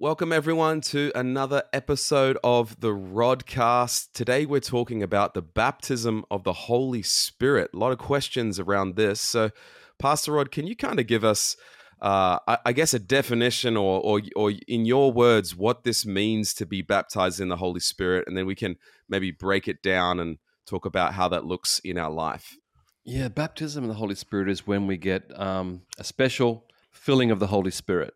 Welcome, everyone, to another episode of the Rodcast. Today, we're talking about the baptism of the Holy Spirit. A lot of questions around this. So, Pastor Rod, can you kind of give us, uh, I, I, guess, a definition or, or, or, in your words, what this means to be baptized in the Holy Spirit? And then we can maybe break it down and talk about how that looks in our life. Yeah, baptism in the Holy Spirit is when we get um, a special filling of the Holy Spirit.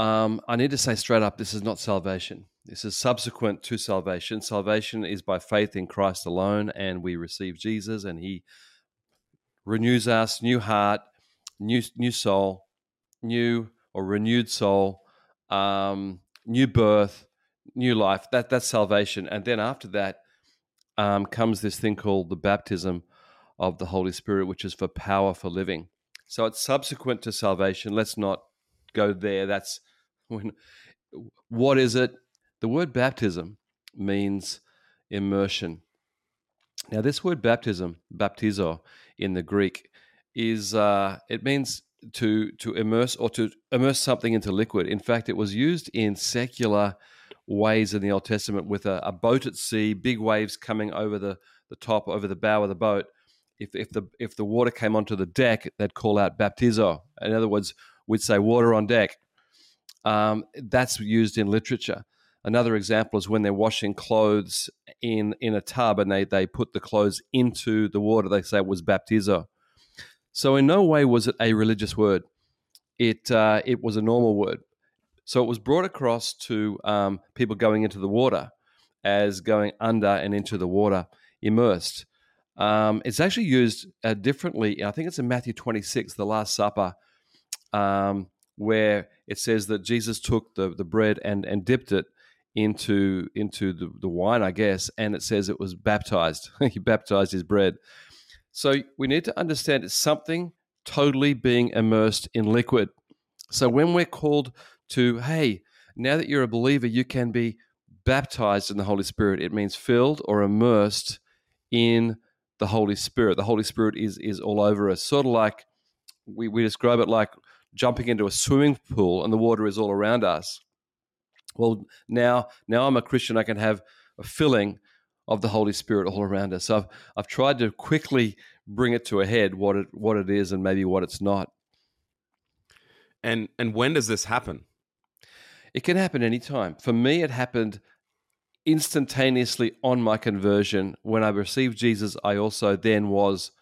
Um, I need to say straight up this is not salvation. This is subsequent to salvation. Salvation is by faith in Christ alone, and we receive Jesus, and He renews us, new heart, new new soul, new or renewed soul, um, new birth, new life. That that's salvation, and then after that um, comes this thing called the baptism of the Holy Spirit, which is for power for living. So it's subsequent to salvation. Let's not go there. That's when, what is it? The word baptism means immersion. Now, this word baptism, baptizo in the Greek, is uh, it means to to immerse or to immerse something into liquid. In fact, it was used in secular ways in the Old Testament with a, a boat at sea, big waves coming over the, the top, over the bow of the boat. If, if the if the water came onto the deck, they'd call out baptizo. In other words, we'd say water on deck. Um, that's used in literature. Another example is when they're washing clothes in, in a tub and they, they put the clothes into the water, they say it was baptizo. So, in no way was it a religious word, it, uh, it was a normal word. So, it was brought across to um, people going into the water as going under and into the water, immersed. Um, it's actually used uh, differently. I think it's in Matthew 26, the Last Supper. Um, where it says that Jesus took the, the bread and, and dipped it into into the, the wine, I guess, and it says it was baptized. he baptized his bread. So we need to understand it's something totally being immersed in liquid. So when we're called to, hey, now that you're a believer, you can be baptized in the Holy Spirit. It means filled or immersed in the Holy Spirit. The Holy Spirit is is all over us, sort of like we, we describe it like jumping into a swimming pool and the water is all around us. Well, now now I'm a Christian, I can have a filling of the Holy Spirit all around us. So I've I've tried to quickly bring it to a head what it what it is and maybe what it's not. And and when does this happen? It can happen anytime. For me, it happened instantaneously on my conversion. When I received Jesus, I also then was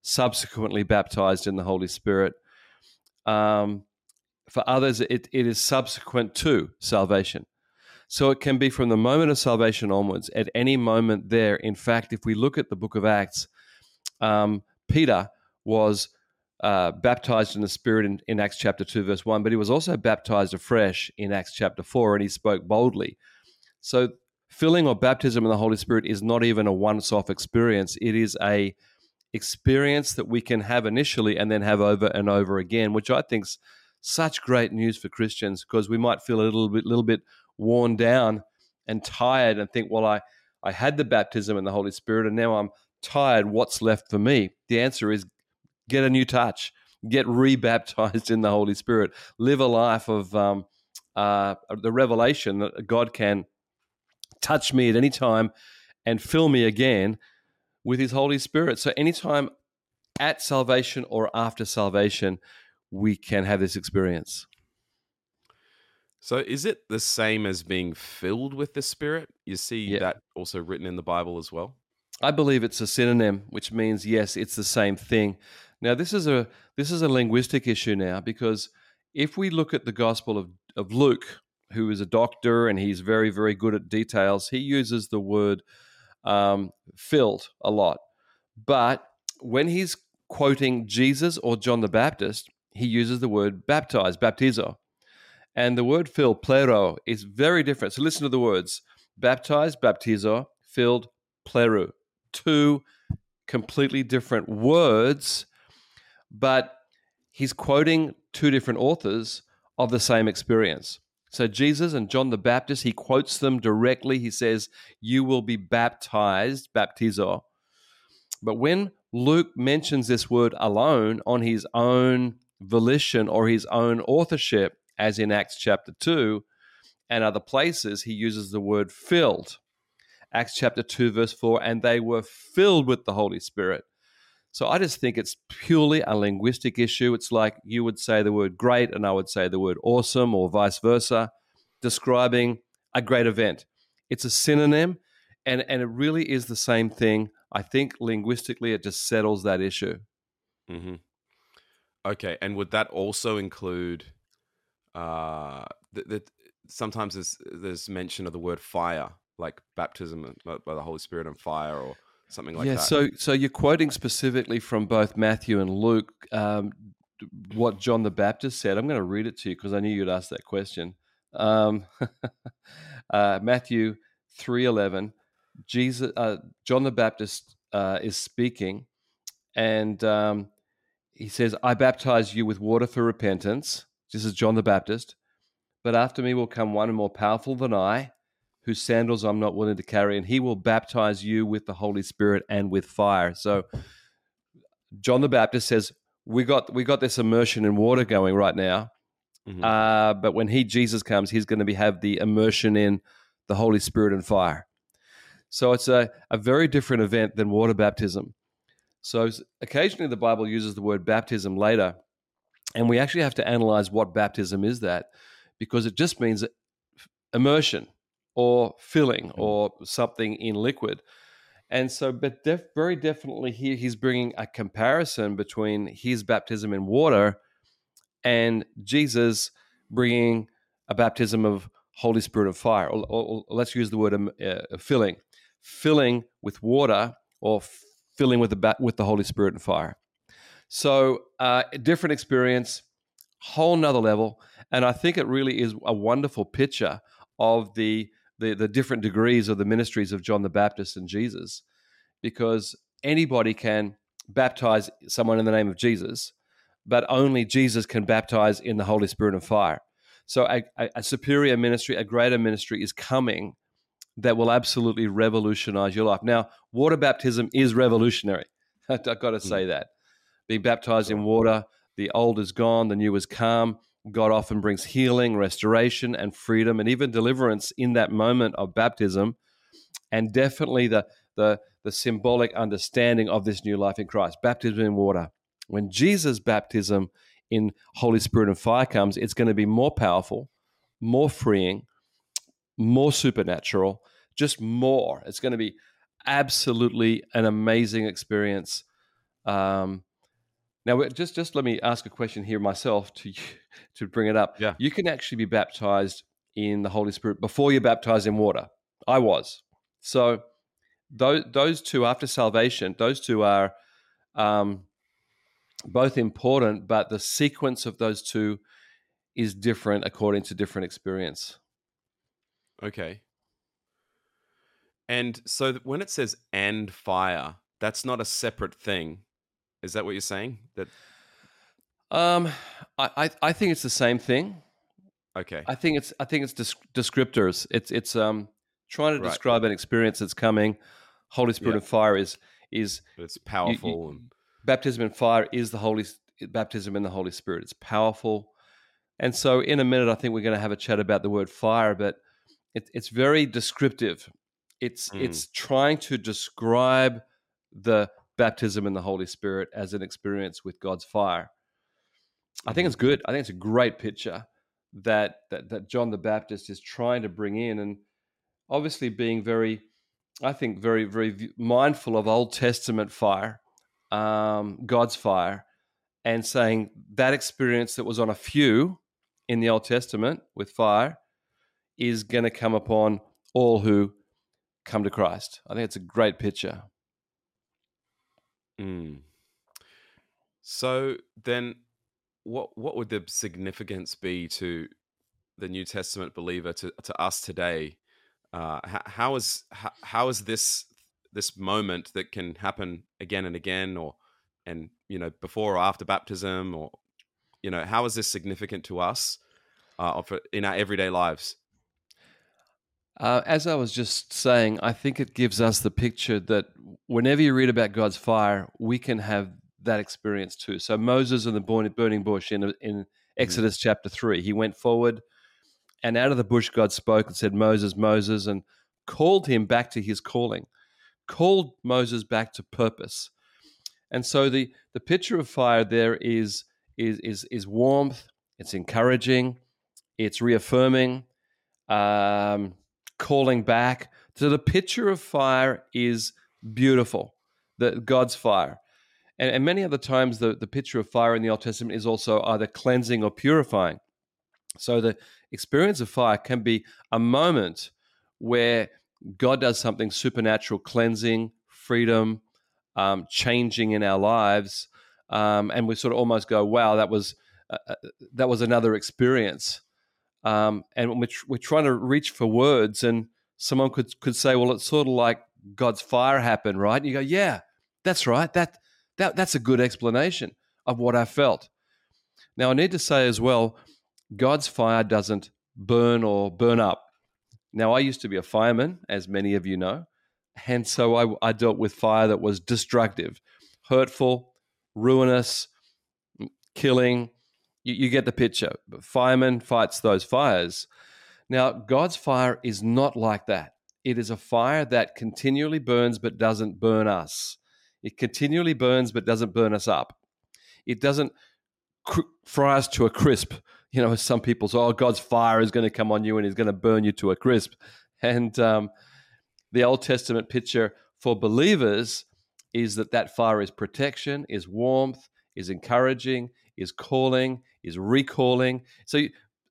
subsequently baptized in the Holy Spirit. Um, for others, it, it is subsequent to salvation. So it can be from the moment of salvation onwards, at any moment there. In fact, if we look at the book of Acts, um, Peter was uh, baptized in the Spirit in, in, Acts chapter 2, verse 1, but he was also baptized afresh in Acts chapter 4, and he spoke boldly. So, filling or baptism in the Holy Spirit is not even a once off experience, it is a experience that we can have initially and then have over and over again, which I think's such great news for Christians because we might feel a little bit, little bit worn down and tired and think, well, I, I had the baptism in the Holy Spirit and now I'm tired. What's left for me? The answer is get a new touch, get rebaptized in the Holy Spirit, live a life of um, uh, the revelation that God can touch me at any time and fill me again with his Holy Spirit. So anytime at salvation or after salvation, we can have this experience. So is it the same as being filled with the Spirit? You see yeah. that also written in the Bible as well? I believe it's a synonym, which means yes, it's the same thing. Now this is a this is a linguistic issue now because if we look at the Gospel of, of Luke, who is a doctor and he's very, very good at details, he uses the word um, filled a lot. But when he's quoting Jesus or John the Baptist, he uses the word baptize, baptizo. And the word fill, plero, is very different. So listen to the words baptize, baptizo, filled, pleru. Two completely different words, but he's quoting two different authors of the same experience. So Jesus and John the Baptist, he quotes them directly. He says, You will be baptized, baptizo. But when Luke mentions this word alone on his own volition or his own authorship, as in Acts chapter 2, and other places, he uses the word filled. Acts chapter 2, verse 4, and they were filled with the Holy Spirit. So I just think it's purely a linguistic issue. It's like you would say the word great and I would say the word awesome or vice versa, describing a great event. It's a synonym and, and it really is the same thing. I think linguistically it just settles that issue. Mm-hmm. Okay. And would that also include uh, that sometimes there's, there's mention of the word fire, like baptism by the Holy Spirit and fire or something like yeah, that. so so you're quoting specifically from both Matthew and Luke um, what John the Baptist said. I'm going to read it to you because I knew you'd ask that question. Um, uh, Matthew three eleven, Jesus, uh, John the Baptist uh, is speaking, and um, he says, "I baptize you with water for repentance." This is John the Baptist, but after me will come one more powerful than I whose sandals I'm not willing to carry, and he will baptize you with the Holy Spirit and with fire. So John the Baptist says, We got we got this immersion in water going right now. Mm-hmm. Uh, but when he Jesus comes, he's going to be have the immersion in the Holy Spirit and fire. So it's a, a very different event than water baptism. So occasionally the Bible uses the word baptism later, and we actually have to analyze what baptism is that because it just means immersion or filling mm. or something in liquid. And so, but def- very definitely here, he's bringing a comparison between his baptism in water and Jesus bringing a baptism of Holy Spirit of fire. Or, or, or let's use the word um, uh, filling, filling with water or filling with the with the Holy Spirit and fire. So, uh, different experience, whole nother level, and I think it really is a wonderful picture of the the, the different degrees of the ministries of John the Baptist and Jesus, because anybody can baptize someone in the name of Jesus, but only Jesus can baptize in the Holy Spirit and fire. So a, a, a superior ministry, a greater ministry is coming that will absolutely revolutionize your life. Now, water baptism is revolutionary. I've got to say hmm. that. Being baptized in water, the old is gone, the new is come. God often brings healing, restoration, and freedom, and even deliverance in that moment of baptism, and definitely the the the symbolic understanding of this new life in Christ. Baptism in water. When Jesus' baptism in Holy Spirit and fire comes, it's going to be more powerful, more freeing, more supernatural, just more. It's going to be absolutely an amazing experience. Um, now, just just let me ask a question here myself to to bring it up. Yeah, you can actually be baptized in the Holy Spirit before you're baptized in water. I was so those those two after salvation. Those two are um, both important, but the sequence of those two is different according to different experience. Okay. And so when it says and fire, that's not a separate thing is that what you're saying? That um, I I think it's the same thing. Okay. I think it's I think it's descriptors. It's it's um trying to right. describe an experience that's coming. Holy Spirit yep. and fire is is but it's powerful. You, you, baptism in fire is the Holy baptism in the Holy Spirit. It's powerful. And so, in a minute, I think we're going to have a chat about the word fire, but it, it's very descriptive. It's mm. it's trying to describe the baptism in the Holy Spirit as an experience with God's fire. I think it's mm-hmm. good. I think it's a great picture that, that that John the Baptist is trying to bring in, and obviously being very, I think, very very mindful of Old Testament fire, um, God's fire, and saying that experience that was on a few in the Old Testament with fire is going to come upon all who come to Christ. I think it's a great picture. Mm. So then, what what would the significance be to the New Testament believer to to us today? Uh, how, how is how, how is this this moment that can happen again and again, or and you know before or after baptism, or you know how is this significant to us uh, in our everyday lives? Uh, as I was just saying, I think it gives us the picture that whenever you read about God's fire, we can have that experience too. So Moses and the burning bush in in mm-hmm. Exodus mm. chapter three, he went forward And out of the bush, God spoke and said, Moses, Moses, and called him back to his calling, called Moses back to purpose. And so the, the picture of fire there is, is, is, is warmth, it's encouraging, it's reaffirming, um, calling back. So the picture of fire is beautiful, the, God's fire. And, and many other times, the, the picture of fire in the Old Testament is also either cleansing or purifying. So the experience of fire can be a moment where God does something supernatural, cleansing, freedom, um, changing in our lives, um, and we sort of almost go, "Wow, that was uh, uh that was another experience." Um, and we're, tr- we're trying to reach for words, and someone could could say, "Well, it's sort of like God's fire happened, right?" And you go, "Yeah, that's right. That that that's a good explanation of what I felt." Now, I need to say as well, God's fire doesn't burn or burn up. Now, I used to be a fireman, as many of you know, and so I, I dealt with fire that was destructive, hurtful, ruinous, killing. You, you get the picture. Fireman fights those fires. Now, God's fire is not like that. It is a fire that continually burns but doesn't burn us. It continually burns but doesn't burn us up. It doesn't cr- fry us to a crisp you know, some people say, oh, God's fire is going to come on you and he's going to burn you to a crisp. And um, the Old Testament picture for believers is that that fire is protection, is warmth, is encouraging, is calling, is recalling. So,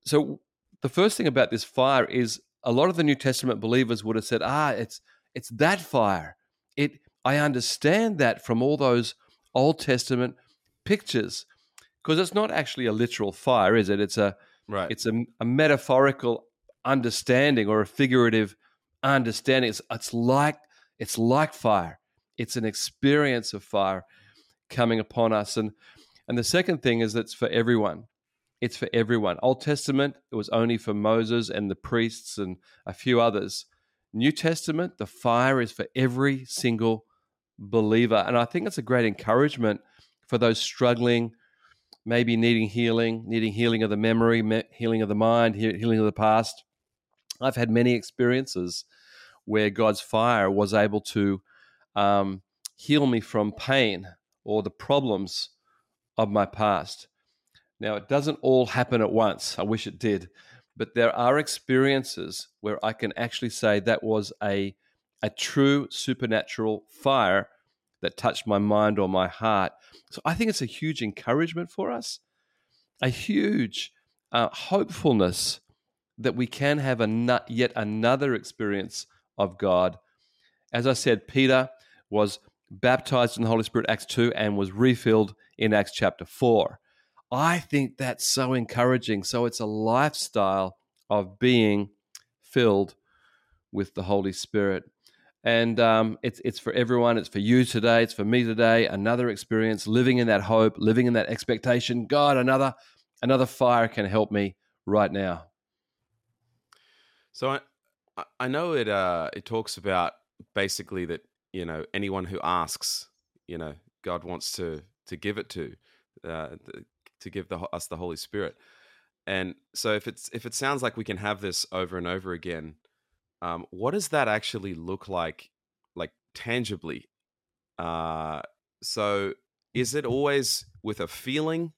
so the first thing about this fire is a lot of the New Testament believers would have said, ah, it's it's that fire. It I understand that from all those Old Testament pictures because it's not actually a literal fire, is it? It's a right. It's a, a metaphorical understanding or a figurative understanding. It's, it's like it's like fire. It's an experience of fire coming upon us, and and the second thing is that's for everyone. It's for everyone. Old Testament, it was only for Moses and the priests and a few others. New Testament, the fire is for every single believer. And I think it's a great encouragement for those struggling maybe needing healing, needing healing of the memory, healing of the mind, healing of the past. I've had many experiences where God's fire was able to um, heal me from pain or the problems of my past. Now, it doesn't all happen at once. I wish it did. But there are experiences where I can actually say that was a, a true supernatural fire that touched my mind or my heart so I think it's a huge encouragement for us, a huge uh, hopefulness that we can have a yet another experience of God. As I said, Peter was baptized in the Holy Spirit, Acts 2, and was refilled in Acts chapter 4. I think that's so encouraging. So it's a lifestyle of being filled with the Holy Spirit and um, it's it's for everyone. It's for you today. It's for me today. Another experience, living in that hope, living in that expectation. God, another another fire can help me right now. So I I know it uh it talks about basically that you know anyone who asks, you know, God wants to to give it to, uh, to give the, us the Holy Spirit. And so if it's if it sounds like we can have this over and over again, um, what does that actually look like like tangibly? Uh, so is it always with a feeling?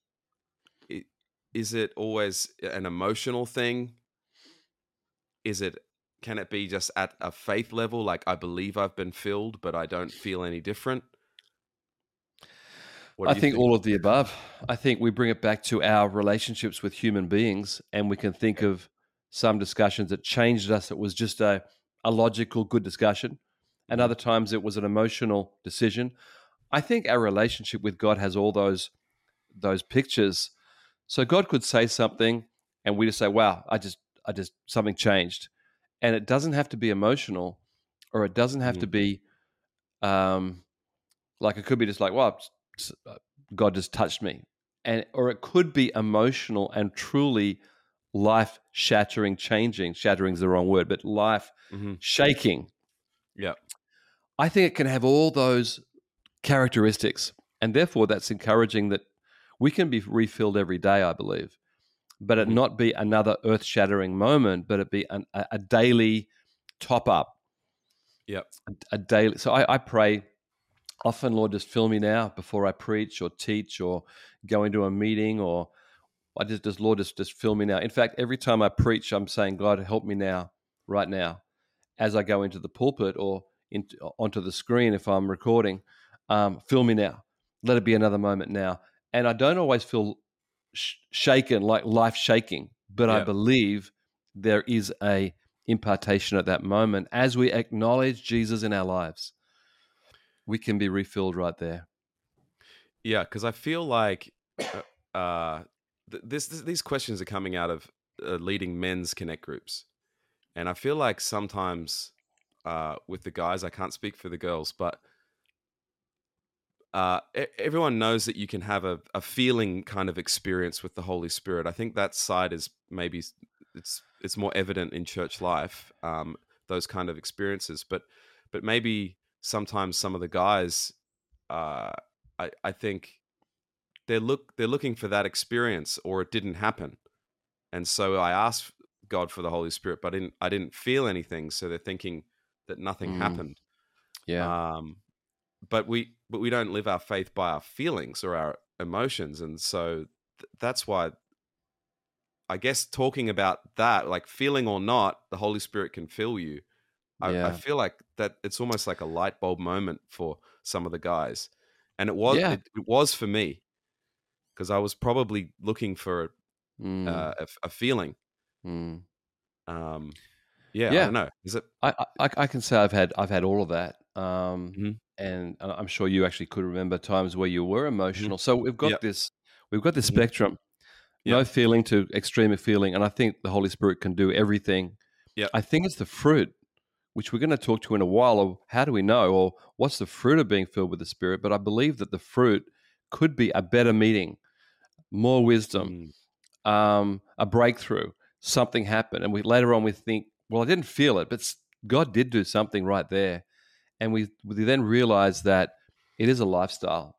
Is it always an emotional thing? Is it can it be just at a faith level like i believe i've been filled but i don't feel any different I think, think, all of the above. I think we bring it back to our relationships with human beings, and we can think of some discussions that changed us. It was just a, a logical, good discussion. And mm-hmm. other times it was an emotional decision. I think our relationship with God has all those those pictures. So God could say something and we just say, Wow, I just I just something changed. And it doesn't have to be emotional or it doesn't have mm-hmm. to be um like it could be just like, well, uh, God just touched me. And or it could be emotional and truly life shattering, changing. Shattering is the wrong word, but life mm-hmm. shaking. Yeah. I think it can have all those characteristics. And therefore, that's encouraging that we can be refilled every day, I believe. But it Mhm. not be another earth shattering moment, but it be an, a, a daily top up, Yep. a, a daily. So I, I pray often, Lord, just fill me now before I preach or teach or go into a meeting or I just, just Lord, just, just fill me now. In fact, every time I preach, I'm saying, God, help me now, right now, as I go into the pulpit or into, onto the screen if I'm recording. Um, fill me now. Let it be another moment now. And I don't always feel sh- shaken, like life shaking, but I believe there is a impartation at that moment as we acknowledge Jesus in our lives. We can be refilled right there. Yeah, because I feel like uh, uh, th- this, this these questions are coming out of uh, leading men's connect groups, and I feel like sometimes uh, with the guys, I can't speak for the girls, but uh, everyone knows that you can have a, a feeling kind of experience with the Holy Spirit. I think that side is maybe it's it's more evident in church life, um, those kind of experiences, but but maybe sometimes some of the guys, uh, I I think they're look they're looking for that experience or it didn't happen, and so I asked God for the Holy Spirit, but I didn't I didn't feel anything, so they're thinking that nothing Mm. happened. Yeah. Um, but we but we don't live our faith by our feelings or our emotions, and so th- that's why I guess talking about that, like feeling or not, the Holy Spirit can fill you. I, I feel like that it's almost like a light bulb moment for some of the guys, and it was Yeah. it, it was for me because I was probably looking for Mm, uh, a, a feeling. mm. Um, yeah, I Yeah. don't know. Is it? I, I I can say I've had I've had all of that, um, Mhm. And I- I'm sure you actually could remember times where you were emotional. So we've got Yep. this we've got this Mhm. spectrum, no feeling to extreme feeling, and I think the Holy Spirit can do everything. Yeah, I think it's the fruit, which we're going to talk to in a while. Of how do we know, or what's the fruit of being filled with the Spirit? But I believe that the fruit could be a better meeting, more wisdom, Mm, um, a breakthrough, something happened, and we later on we think, well, I didn't feel it, but God did do something right there, and we we then realize that it is a lifestyle,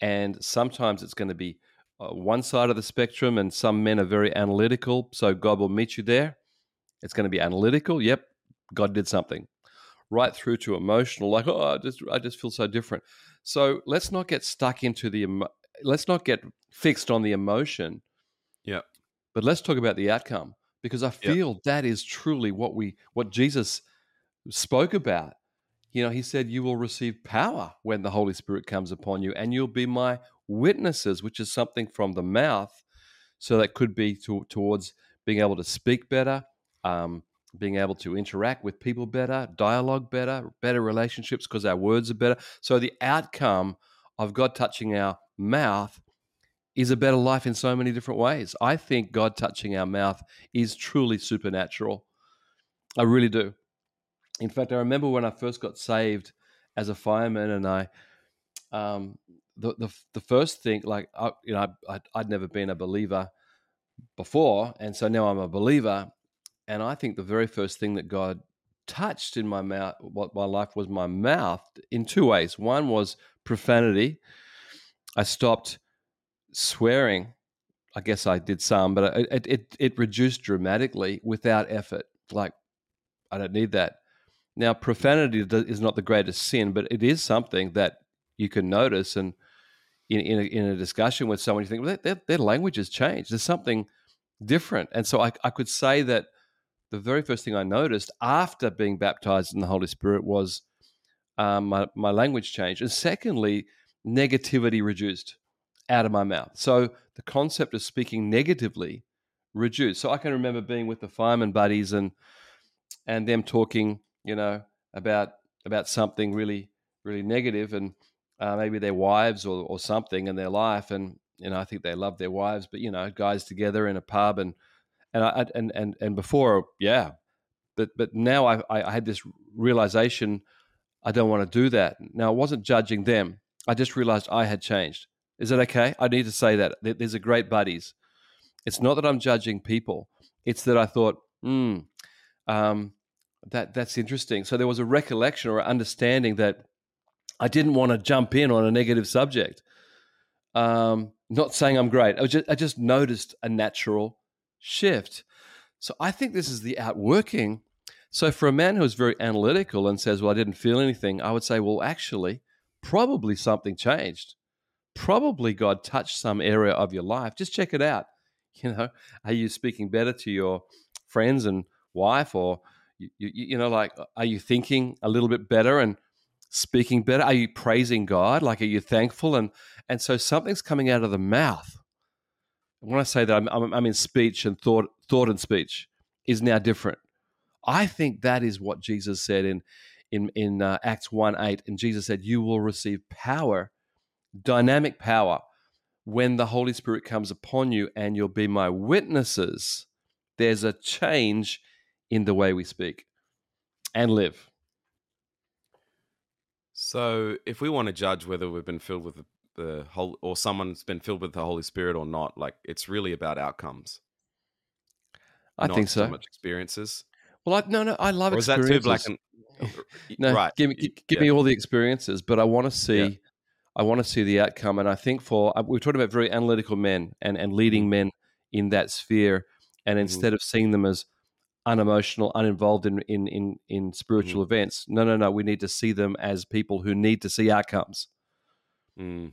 and sometimes it's going to be uh, one side of the spectrum, and some men are very analytical, so God will meet you there. It's going to be analytical. Yep, God did something. Right through to emotional, like oh, I just I just feel so different. So let's not get stuck into the emo- let's not get fixed on the emotion Yep. but let's talk about the outcome because I feel that is truly what we what Jesus spoke about. You know, he said you will receive power when the Holy Spirit comes upon you and you'll be my witnesses, which is something from the mouth. So that could be to, towards being able to speak better, um, being able to interact with people better, dialogue better, better relationships because our words are better. So the outcome of God touching our mouth is a better life in so many different ways. I think God touching our mouth is truly supernatural. I really do. In fact, I remember when I first got saved as a fireman, and I, um, the the, the first thing, like I, you know, I, I'd never been a believer before, and so now I'm a believer, and I think the very first thing that God touched in my mouth, what my life was my mouth, in two ways. One was profanity. I stopped swearing. I guess I did some, but it, it, it reduced dramatically without effort. Like, I don't need that. Now, profanity is not the greatest sin, but it is something that you can notice. And in, in, a, in a discussion with someone, you think, well, their, their language has changed. There's something different. And so I, I could say that the very first thing I noticed after being baptized in the Holy Spirit was um, my, my language changed. And secondly, negativity reduced out of my mouth. So the concept of speaking negatively reduced. So I can remember being with the fireman buddies and and them talking, you know, about about something really really negative and uh, maybe their wives or, or something in their life and you know I think they love their wives, but you know guys together in a pub and and I and and and before yeah, but but now I I had this realization I don't want to do that. Now I wasn't judging them. I just realized I had changed. Is it okay? I need to say that. There's a great buddies. It's not that I'm judging people. It's that I thought, hmm, um, that that's interesting. So there was a recollection or understanding that I didn't want to jump in on a negative subject. Um, not saying I'm great. I just I just noticed a natural shift. So I think this is the outworking. So for a man who's very analytical and says, Well, I didn't feel anything, I would say, Well, actually, probably something changed. Probably God touched some area of your life. Just check it out. You know, are you speaking better to your friends and wife, or you, you, you know, like, are you thinking a little bit better and speaking better? Are you praising God? Like, are you thankful? And and so something's coming out of the mouth. When I say that, I'm, I'm, I'm in speech and thought, thought and speech is now different. I think that is what Jesus said in in in uh, Acts one eight, and Jesus said, "You will receive power, dynamic power." when the Holy Spirit comes upon you and you'll be my witnesses, there's a change in the way we speak and live. So, if we want to judge whether we've been filled with the whole, or someone's been filled with the Holy Spirit or not, like it's really about outcomes. I think so. so. much experiences. Well, I, no, no, I love or experiences. Is that too black and no, right? Give me, give yeah. me all the experiences, but I want to see yeah. I want to see the outcome. And I think for, uh, we're talking about very analytical men and, and leading mm-hmm. men in that sphere. And mm-hmm. instead of seeing them as unemotional, uninvolved in, in, in, in spiritual mm-hmm. events, no, no, no. We need to see them as people who need to see outcomes. Mm.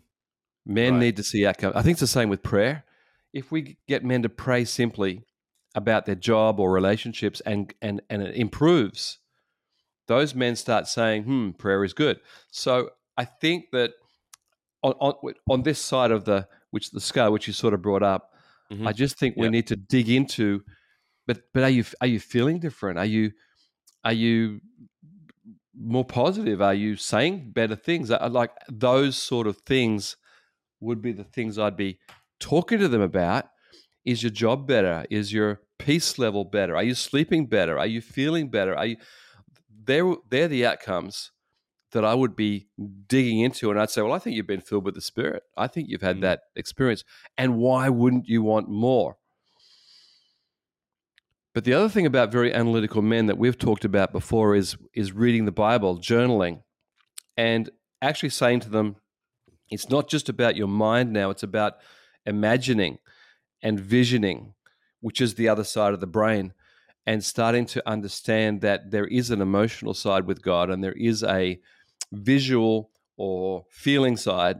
Men right. need to see outcomes. I think it's the same with prayer. If we get men to pray simply about their job or relationships and, and, and it improves, those men start saying, hmm, prayer is good. So I think that on, on, on this side of the which the scale which you sort of brought up, mm-hmm. I just think we need to dig into. But but are you are you feeling different? Are you are you more positive? Are you saying better things? Like those sort of things would be the things I'd be talking to them about. Is your job better? Is your peace level better? Are you sleeping better? Are you feeling better? Are you? They're they're the outcomes that I would be digging into. And I'd say, well, I think you've been filled with the Spirit. I think you've had mm. that experience. And why wouldn't you want more? But the other thing about very analytical men that we've talked about before is, is reading the Bible, journaling, and actually saying to them, it's not just about your mind now, it's about imagining and visioning, which is the other side of the brain, and starting to understand that there is an emotional side with God and there is a visual or feeling side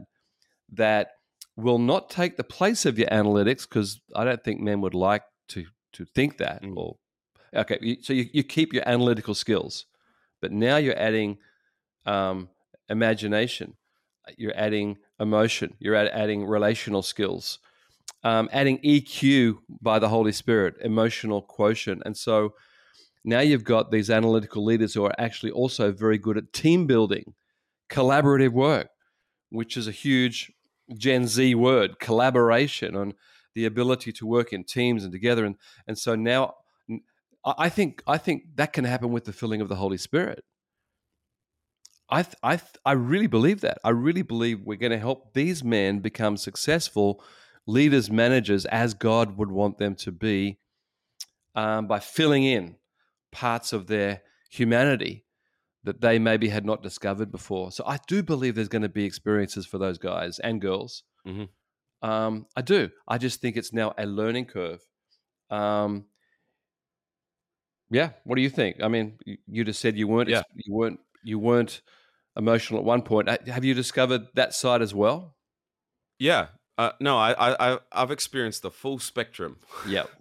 that will not take the place of your analytics because I don't think men would like to to think that. Mm. Or okay, so you, you keep your analytical skills, but now you're adding um, imagination, you're adding emotion, you're adding relational skills, um, adding EQ by the Holy Spirit, emotional quotient, and so now you've got these analytical leaders who are actually also very good at team building collaborative work, which is a huge Gen Z word, collaboration, on the ability to work in teams and together. And, and so now I think, I think that can happen with the filling of the Holy Spirit. I, th- I, th- I really believe that. I really believe we're going to help these men become successful leaders, managers, as God would want them to be um, by filling in parts of their humanity that they maybe had not discovered before. So I do believe there's going to be experiences for those guys and girls. Mm-hmm. Um, I do. I just think it's now a learning curve. Um, yeah. What do you think? I mean, you just said you weren't. Yeah. You weren't. You weren't emotional at one point. Have you discovered that side as well? Yeah. Uh, no, I, I, I've experienced the full spectrum. yeah.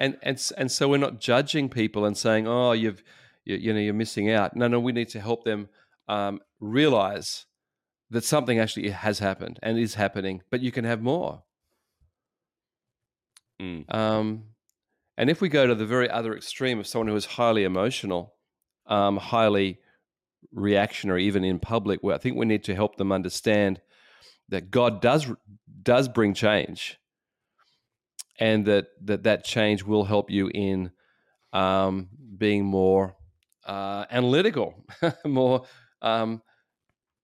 And and and so we're not judging people and saying, oh, you've you, you know you're missing out. No, no, we need to help them um, realize that something actually has happened and is happening, but you can have more. Mm. Um, and if we go to the very other extreme of someone who is highly emotional, um, highly reactionary, even in public, where I think we need to help them understand that God does does bring change, and that that that change will help you in um, being more uh, analytical, more um,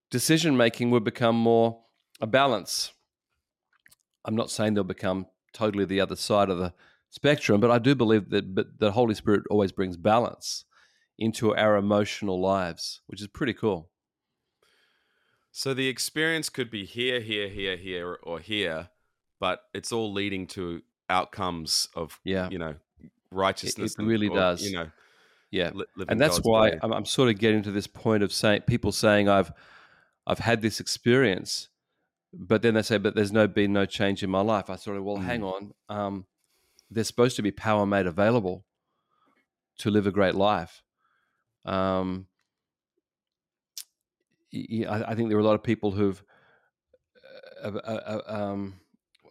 decision making would become more a balance. I'm not saying they'll become totally the other side of the spectrum, but I do believe that the Holy Spirit always brings balance into our emotional lives, which is pretty cool. So the experience could be here, here, here, here, or here, but it's all leading to outcomes of Yeah. you know righteousness. it really or, does. You know, Yeah. and that's God's why. I'm, I'm sort of getting to this point of saying people saying I've I've had this experience, but then they say, but there's no been no change in my life. I sort of well, hang on. Um, there's supposed to be power made available to live a great life. Um, I, I think there are a lot of people who've, uh, uh, uh, um,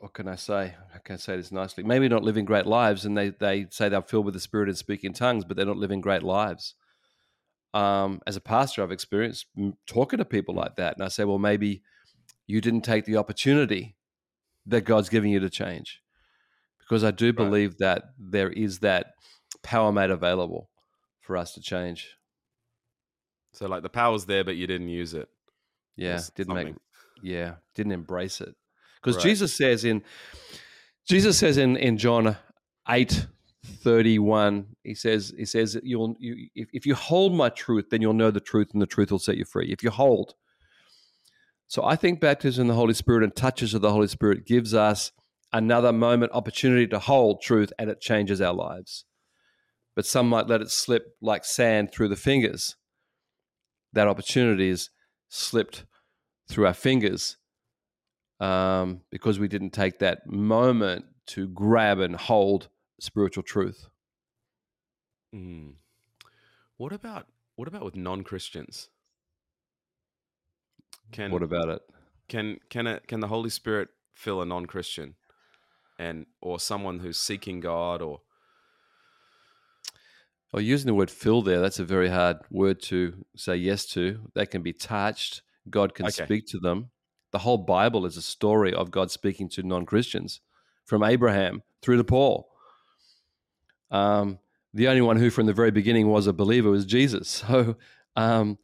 what can I say? I can say this nicely? Maybe not living great lives, and they they say they're filled with the Spirit and speak in tongues, but they're not living great lives. Um, as a pastor, I've experienced talking to people like that, and I say, well, maybe you didn't take the opportunity that God's giving you to change, because I do believe that there is that power made available for us to change. so like the power's there, but you didn't use it. Yeah, didn't make yeah didn't embrace it because Right. jesus says in jesus says in in john 8 31 he says he says you'll you if, if you hold my truth then you'll know the truth and the truth will set you free. If you hold. So i think baptism in the holy spirit and touches of the holy spirit gives us another moment opportunity to hold truth and it changes our lives. But some might let it slip like sand through the fingers. That opportunity is slipped through our fingers um, because we didn't take that moment to grab and hold spiritual truth. Mm. What about what about with non Christians? Can what about it? can can it can the Holy Spirit fill a non Christian, and or someone who's seeking God or Well, using the word fill there, that's a very hard word to say yes to. They can be touched. God can Okay. speak to them. The whole Bible is a story of God speaking to non Christians from Abraham through to Paul. Um, the only one who, from the very beginning, was a believer was Jesus. So um,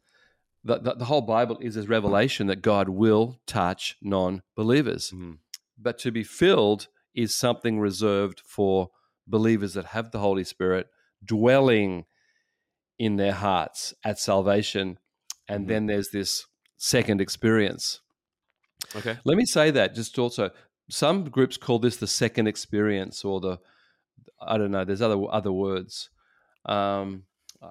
the, the, the whole Bible is this revelation that God will touch non believers. Mhm. But to be filled is something reserved for believers that have the Holy Spirit dwelling in their hearts at salvation. And Mhm. then there's this second experience. okay Let me say that just also, some groups call this the second experience or the, I don't know, there's other other words. Um,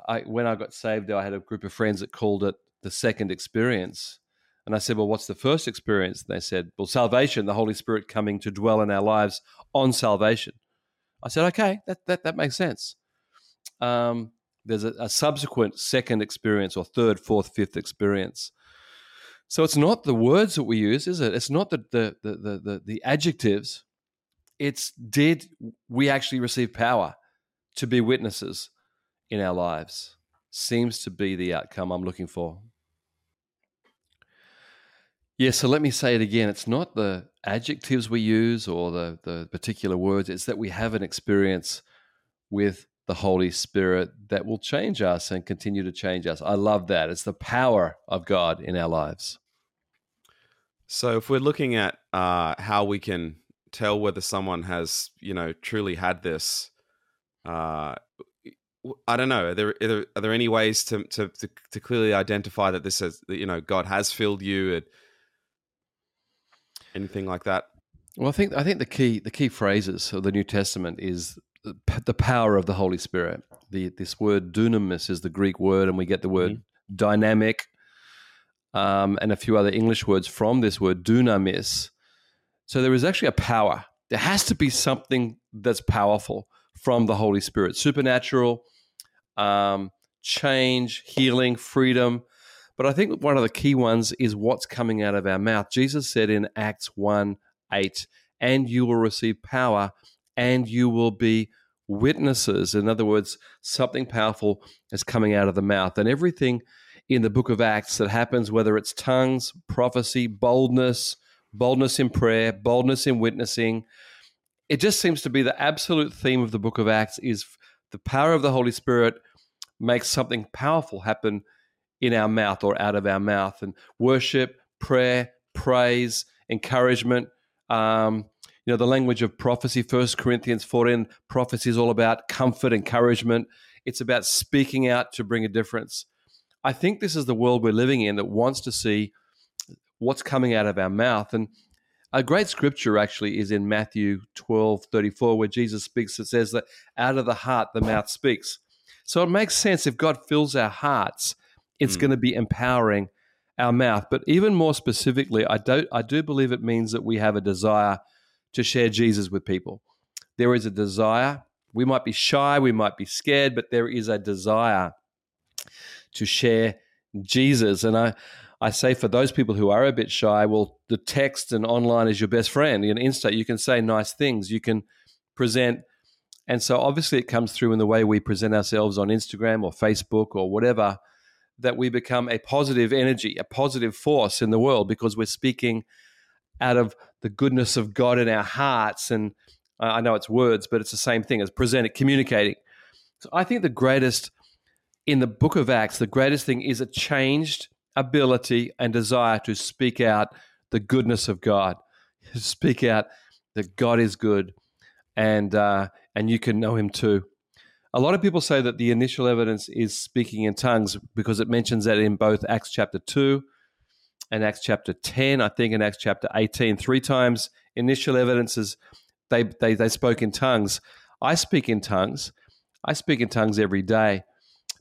I, when I got saved, I had a group of friends that called it the second experience. And I said, Well, what's the first experience? And they said, Well, salvation, the Holy Spirit coming to dwell in our lives on salvation. I said, Okay, that, that, that makes sense. Um, there's a, a subsequent second experience or third, fourth, fifth experience. So it's not the words that we use, is it? It's not the the the the, the, the adjectives. It's did we actually receive power to be witnesses in our lives? Seems to be the outcome I'm looking for. Yeah, so let me say it again. It's not the adjectives we use or the, the particular words, it's that we have an experience with the Holy Spirit that will change us and continue to change us. I love that. It's the power of God in our lives. So if we're looking at uh, how we can tell whether someone has, you know, truly had this, uh, I don't know. Are there, are there are there any ways to to to, to clearly identify that this is that, you know, God has filled you? And anything like that? Well, I think I think the key the key phrases of the New Testament is the the power of the Holy Spirit. The this word dunamis is the Greek word, and we get the word dynamic, um, and a few other English words from this word dunamis. So there is actually a power. There has to be something that's powerful from the Holy Spirit, supernatural, um, change, healing, freedom. But I think one of the key ones is what's coming out of our mouth. Jesus said in Acts 1 8, and you will receive power and you will be witnesses. In other words, something powerful is coming out of the mouth. And everything in the book of Acts that happens, whether it's tongues, prophecy, boldness, boldness in prayer, boldness in witnessing, it just seems to be the absolute theme of the book of Acts is the power of the Holy Spirit makes something powerful happen in our mouth or out of our mouth. And worship, prayer, praise, encouragement. Um, you know, the language of prophecy, First Corinthians 14, prophecy is all about comfort, encouragement. It's about speaking out to bring a difference. I think this is the world we're living in that wants to see what's coming out of our mouth. And A great scripture actually is in Matthew 12 34, where Jesus speaks. It says that out of the heart, the mouth speaks. So it makes sense if God fills our hearts, it's Mm. going to be empowering our mouth. But even more specifically, I, don't, I do believe it means that we have a desire to share Jesus with people. There is a desire. We might be shy, we might be scared, but there is a desire to share Jesus. And I, I say for those people who are a bit shy, well, the text and online is your best friend. In Insta, you can say nice things. You can present. And so obviously it comes through in the way we present ourselves on Instagram or Facebook or whatever, that we become a positive energy, a positive force in the world because we're speaking out of the goodness of God in our hearts. And I I know it's words, but it's the same thing as presenting, communicating. So I think the greatest in the book of Acts, the greatest thing is a changed ability and desire to speak out the goodness of God, speak out that God is good, and uh, and you can know Him too. A lot of people say that the initial evidence is speaking in tongues because it mentions that in both Acts chapter two and Acts chapter ten. I think in Acts chapter eighteen, three times initial evidence is they they they spoke in tongues. I speak in tongues. I speak in tongues every day.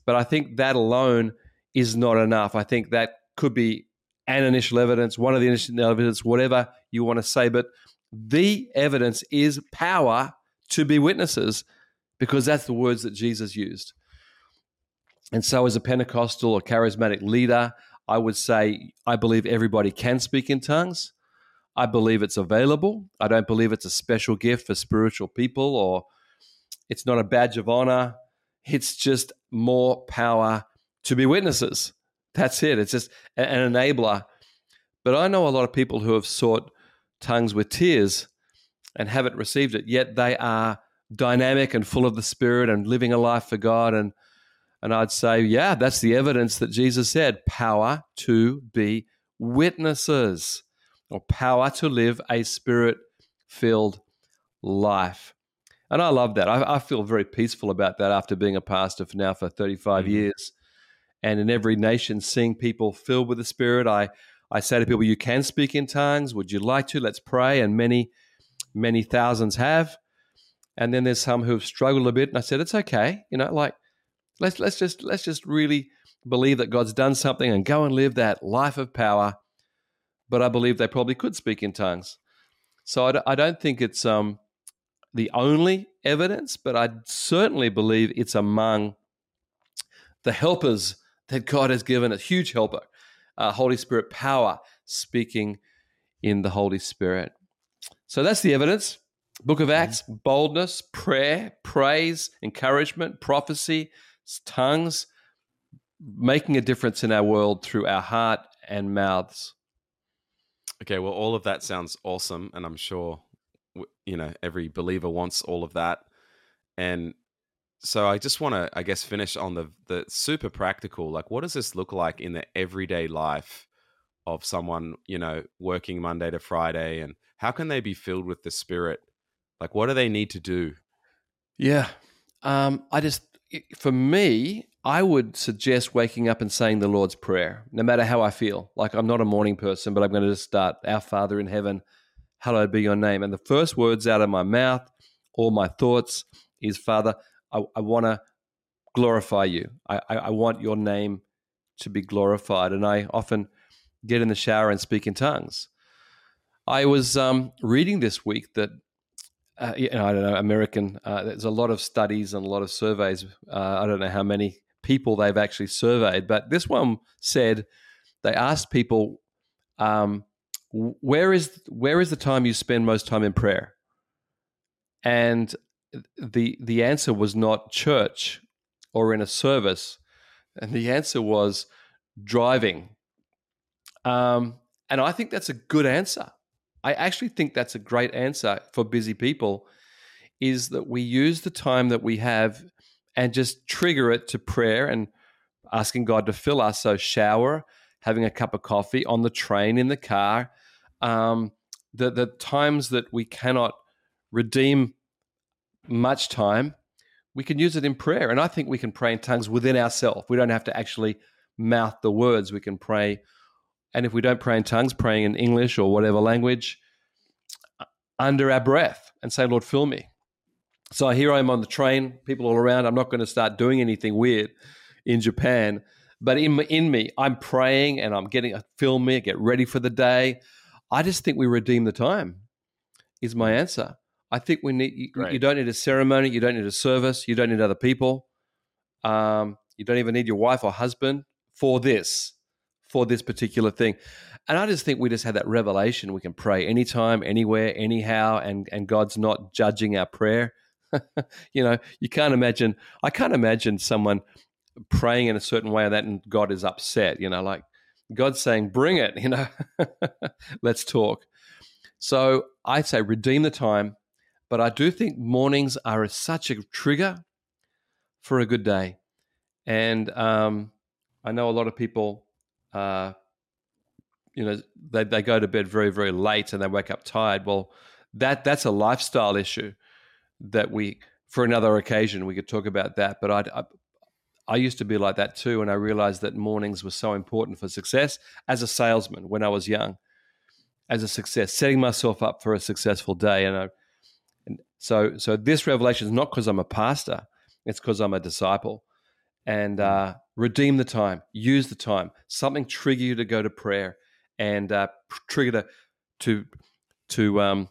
But I think that alone is not enough. I think that could be an initial evidence, one of the initial evidence, whatever you want to say. But the evidence is power to be witnesses because that's the words that Jesus used. And so, as a Pentecostal or charismatic leader, I would say I believe everybody can speak in tongues. I believe it's available. I don't believe it's a special gift for spiritual people or it's not a badge of honor. It's just more power to be witnesses. That's it. It's just an enabler. But I know a lot of people who have sought tongues with tears and haven't received it, yet they are dynamic and full of the Spirit and living a life for God. And and I'd say, yeah, that's the evidence that Jesus said power to be witnesses or power to live a spirit filled life. And I love that. I, I, feel very peaceful about that after being a pastor for now for 35 Mhm. years. And in every nation, seeing people filled with the Spirit, I, I say to people, you can speak in tongues. Would you like to? Let's pray. And many, many thousands have. And then there's some who've struggled a bit. And I said, it's okay. You know, like, let's, let's just, let's just really believe that God's done something and go and live that life of power. But I believe they probably could speak in tongues. So I, d- I don't think it's, um, the only evidence, but I certainly believe it's among the helpers that God has given us. Huge helper, uh, Holy Spirit power speaking in the Holy Spirit. So that's the evidence. Book of Acts, boldness, prayer, praise, encouragement, prophecy, tongues, making a difference in our world through our heart and mouths. Okay, well, all of that sounds awesome, and I'm sure you know every believer wants all of that. And so I just want to, I guess, finish on the the super practical. Like, what does this look like in the everyday life of someone you know working Monday to Friday, and how can they be filled with the Spirit? Like, what do they need to do? Yeah. Um, I just, for me, I would suggest waking up and saying the Lord's Prayer, no matter how I feel. Like I'm not a morning person, but I'm going to just start, Our Father in heaven, hallowed be your name. And the first words out of my mouth or my thoughts is, Father, I, I want to glorify you. I, I, I want your name to be glorified. And I often get in the shower and speak in tongues. I was um, reading this week that uh, you know, I don't know, American. Uh, there's a lot of studies and a lot of surveys. Uh, I don't know how many people they've actually surveyed, but this one said they asked people, um, "Where is where is the time you spend most time in prayer?" And the the answer was not church or in a service, and the answer was driving. Um, and I think that's a good answer. I actually think that's a great answer for busy people is that we use the time that we have and just trigger it to prayer and asking God to fill us. So, shower, having a cup of coffee on the train, in the car, um, the, the times that we cannot redeem much time, we can use it in prayer. And I think we can pray in tongues within ourselves. We don't have to actually mouth the words, we can pray and if we don't pray in tongues, praying in English or whatever language, uh, under our breath and say, Lord, fill me. So here I am on the train, people all around. I'm not going to start doing anything weird in Japan. But in, in me, I'm praying and I'm getting, uh, fill me, get ready for the day. I just think we redeem the time, is my answer. I think we need, you, you don't need a ceremony, you don't need a service, you don't need other people. Um, you don't even need your wife or husband for this, for this particular thing. And I just think we just had that revelation. We can pray anytime, anywhere, anyhow, and, and God's not judging our prayer. you know, you can't imagine, I can't imagine someone praying in a certain way and that and God is upset, you know, like God's saying, bring it, you know, let's talk. So I'd say redeem the time, but I do think mornings are such a trigger for a good day. And um, I know a lot of people, uh, you know, they, they go to bed very, very late and they wake up tired. Well, that that's a lifestyle issue that we, for another occasion, we could talk about that. But I'd, I, I used to be like that too, and I realized that mornings were so important for success as a salesman when I was young, as a success, setting myself up for a successful day. And, I, so, so this revelation is not because I'm a pastor; it's because I'm a disciple. And mm. uh, redeem the time, use the time. Something trigger you to go to prayer, and uh, trigger to to to um,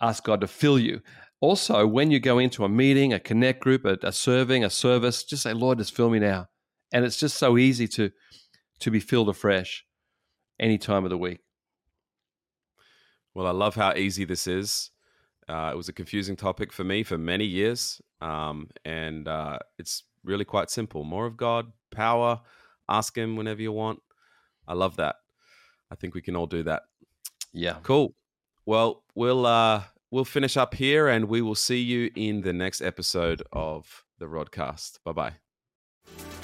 ask God to fill you. Also, when you go into a meeting, a connect group, a, a serving, a service, just say, Lord, just fill me now. And it's just so easy to to be filled afresh any time of the week. Well, I love how easy this is. Uh, it was a confusing topic for me for many years, um, and uh, it's really quite simple. More of God, power. Ask Him whenever you want. I love that. I think we can all do that. Yeah. Cool. Well, we'll uh, we'll finish up here and we will see you in the next episode of the Rodcast. Bye bye.